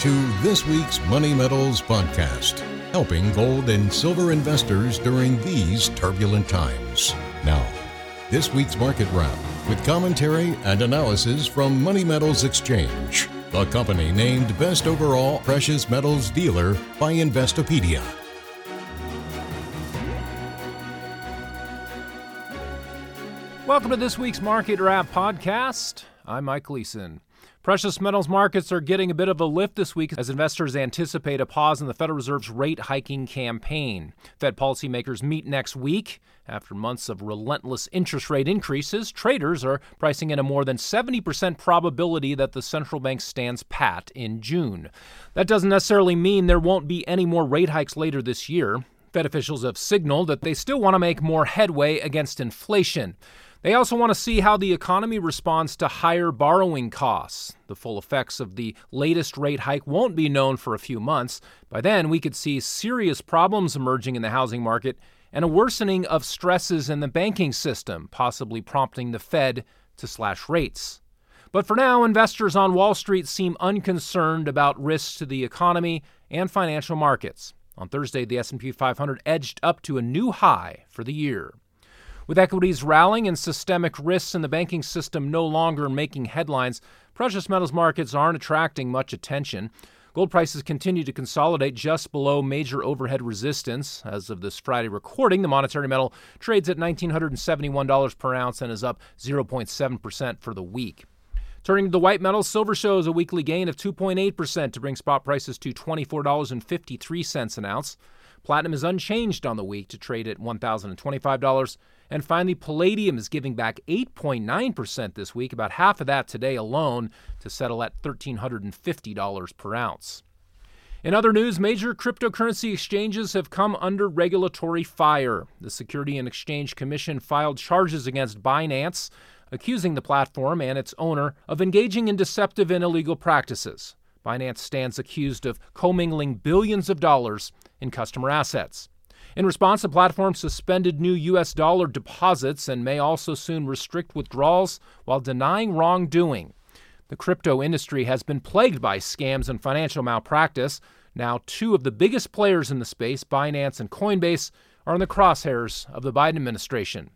to this week's Money Metals podcast, helping gold and silver investors during these turbulent times. Now, this week's market wrap with commentary and analysis from Money Metals Exchange, the company named Best Overall Precious Metals Dealer by Investopedia. Welcome to this week's Market Wrap podcast. I'm Mike Gleason. Precious metals markets are getting a bit of a lift this week as investors anticipate a pause in the Federal Reserve's rate hiking campaign. Fed policymakers meet next week. After months of relentless interest rate increases, traders are pricing in a more than 70% probability that the central bank stands pat in June. That doesn't necessarily mean there won't be any more rate hikes later this year. Fed officials have signaled that they still want to make more headway against inflation. They also want to see how the economy responds to higher borrowing costs. The full effects of the latest rate hike won't be known for a few months. By then, we could see serious problems emerging in the housing market and a worsening of stresses in the banking system, possibly prompting the Fed to slash rates. But for now, investors on Wall Street seem unconcerned about risks to the economy and financial markets. On Thursday, the S&P 500 edged up to a new high for the year. With equities rallying and systemic risks in the banking system no longer making headlines, precious metals markets aren't attracting much attention. Gold prices continue to consolidate just below major overhead resistance. As of this Friday recording, the monetary metal trades at $1,971 per ounce and is up 0.7% for the week. Turning to the white metals, silver shows a weekly gain of 2.8% to bring spot prices to $24.53 an ounce. Platinum is unchanged on the week to trade at $1,025. And finally, palladium is giving back 8.9% this week, about half of that today alone, to settle at $1,350 per ounce. In other news, major cryptocurrency exchanges have come under regulatory fire. The Security and Exchange Commission filed charges against Binance, accusing the platform and its owner of engaging in deceptive and illegal practices. Binance stands accused of commingling billions of dollars in customer assets. In response, the platform suspended new U.S. dollar deposits and may also soon restrict withdrawals while denying wrongdoing. The crypto industry has been plagued by scams and financial malpractice. Now, two of the biggest players in the space, Binance and Coinbase, are in the crosshairs of the Biden administration.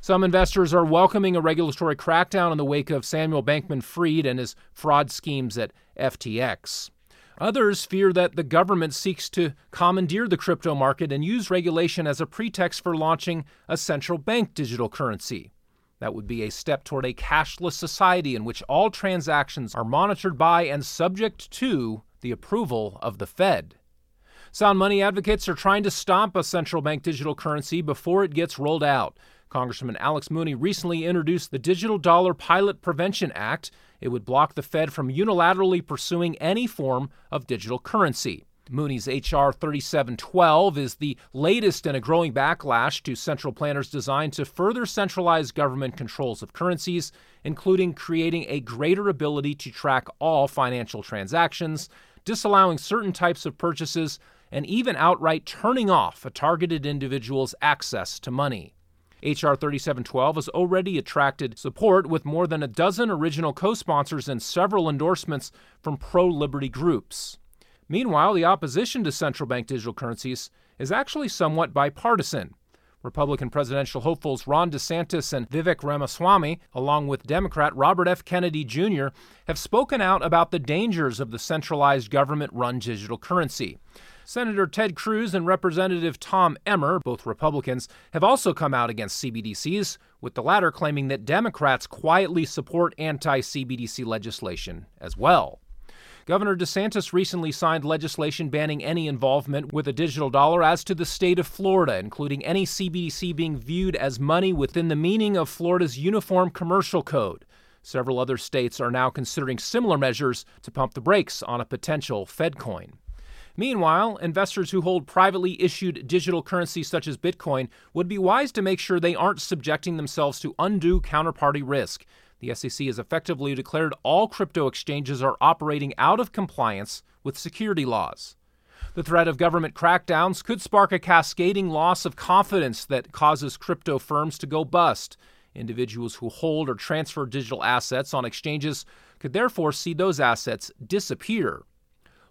Some investors are welcoming a regulatory crackdown in the wake of Samuel Bankman Fried and his fraud schemes at FTX. Others fear that the government seeks to commandeer the crypto market and use regulation as a pretext for launching a central bank digital currency. That would be a step toward a cashless society in which all transactions are monitored by and subject to the approval of the Fed. Sound money advocates are trying to stop a central bank digital currency before it gets rolled out. Congressman Alex Mooney recently introduced the Digital Dollar Pilot Prevention Act. It would block the Fed from unilaterally pursuing any form of digital currency. Mooney's H.R. 3712 is the latest in a growing backlash to central planners designed to further centralize government controls of currencies, including creating a greater ability to track all financial transactions, disallowing certain types of purchases, and even outright turning off a targeted individual's access to money. H.R. 3712 has already attracted support with more than a dozen original co sponsors and several endorsements from pro liberty groups. Meanwhile, the opposition to central bank digital currencies is actually somewhat bipartisan. Republican presidential hopefuls Ron DeSantis and Vivek Ramaswamy, along with Democrat Robert F. Kennedy Jr., have spoken out about the dangers of the centralized government run digital currency. Senator Ted Cruz and Representative Tom Emmer, both Republicans, have also come out against CBDCs, with the latter claiming that Democrats quietly support anti CBDC legislation as well. Governor DeSantis recently signed legislation banning any involvement with a digital dollar as to the state of Florida, including any CBDC being viewed as money within the meaning of Florida's Uniform Commercial Code. Several other states are now considering similar measures to pump the brakes on a potential Fed coin. Meanwhile, investors who hold privately issued digital currencies such as Bitcoin would be wise to make sure they aren't subjecting themselves to undue counterparty risk. The SEC has effectively declared all crypto exchanges are operating out of compliance with security laws. The threat of government crackdowns could spark a cascading loss of confidence that causes crypto firms to go bust. Individuals who hold or transfer digital assets on exchanges could therefore see those assets disappear.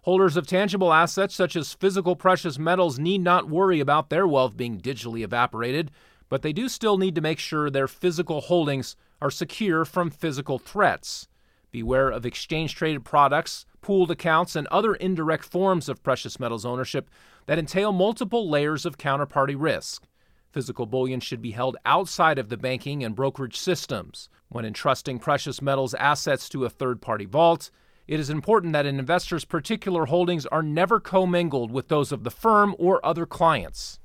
Holders of tangible assets such as physical precious metals need not worry about their wealth being digitally evaporated, but they do still need to make sure their physical holdings are secure from physical threats. Beware of exchange traded products, pooled accounts, and other indirect forms of precious metals ownership that entail multiple layers of counterparty risk. Physical bullion should be held outside of the banking and brokerage systems. When entrusting precious metals assets to a third party vault, it is important that an investor's particular holdings are never commingled with those of the firm or other clients.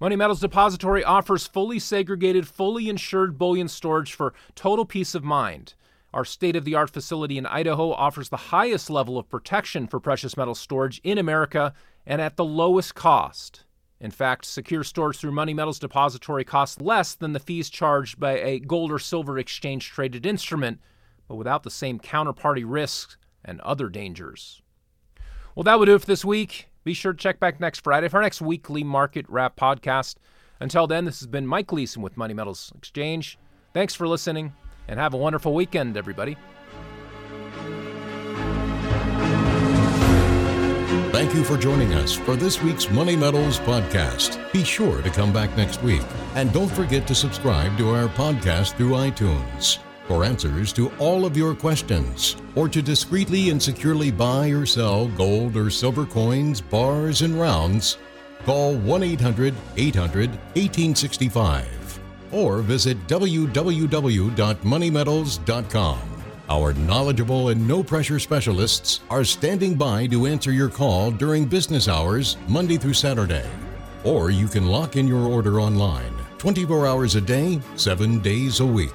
Money Metals Depository offers fully segregated, fully insured bullion storage for total peace of mind. Our state of the art facility in Idaho offers the highest level of protection for precious metal storage in America and at the lowest cost. In fact, secure storage through Money Metals Depository costs less than the fees charged by a gold or silver exchange traded instrument, but without the same counterparty risks and other dangers. Well, that would do it for this week. Be sure to check back next Friday for our next weekly market wrap podcast. Until then, this has been Mike Gleason with Money Metals Exchange. Thanks for listening and have a wonderful weekend, everybody. Thank you for joining us for this week's Money Metals podcast. Be sure to come back next week. And don't forget to subscribe to our podcast through iTunes. For answers to all of your questions, or to discreetly and securely buy or sell gold or silver coins, bars, and rounds, call 1 800 800 1865 or visit www.moneymetals.com. Our knowledgeable and no pressure specialists are standing by to answer your call during business hours, Monday through Saturday. Or you can lock in your order online 24 hours a day, 7 days a week.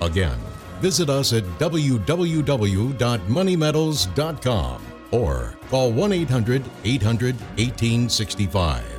Again, visit us at www.moneymetals.com or call 1 800 800 1865.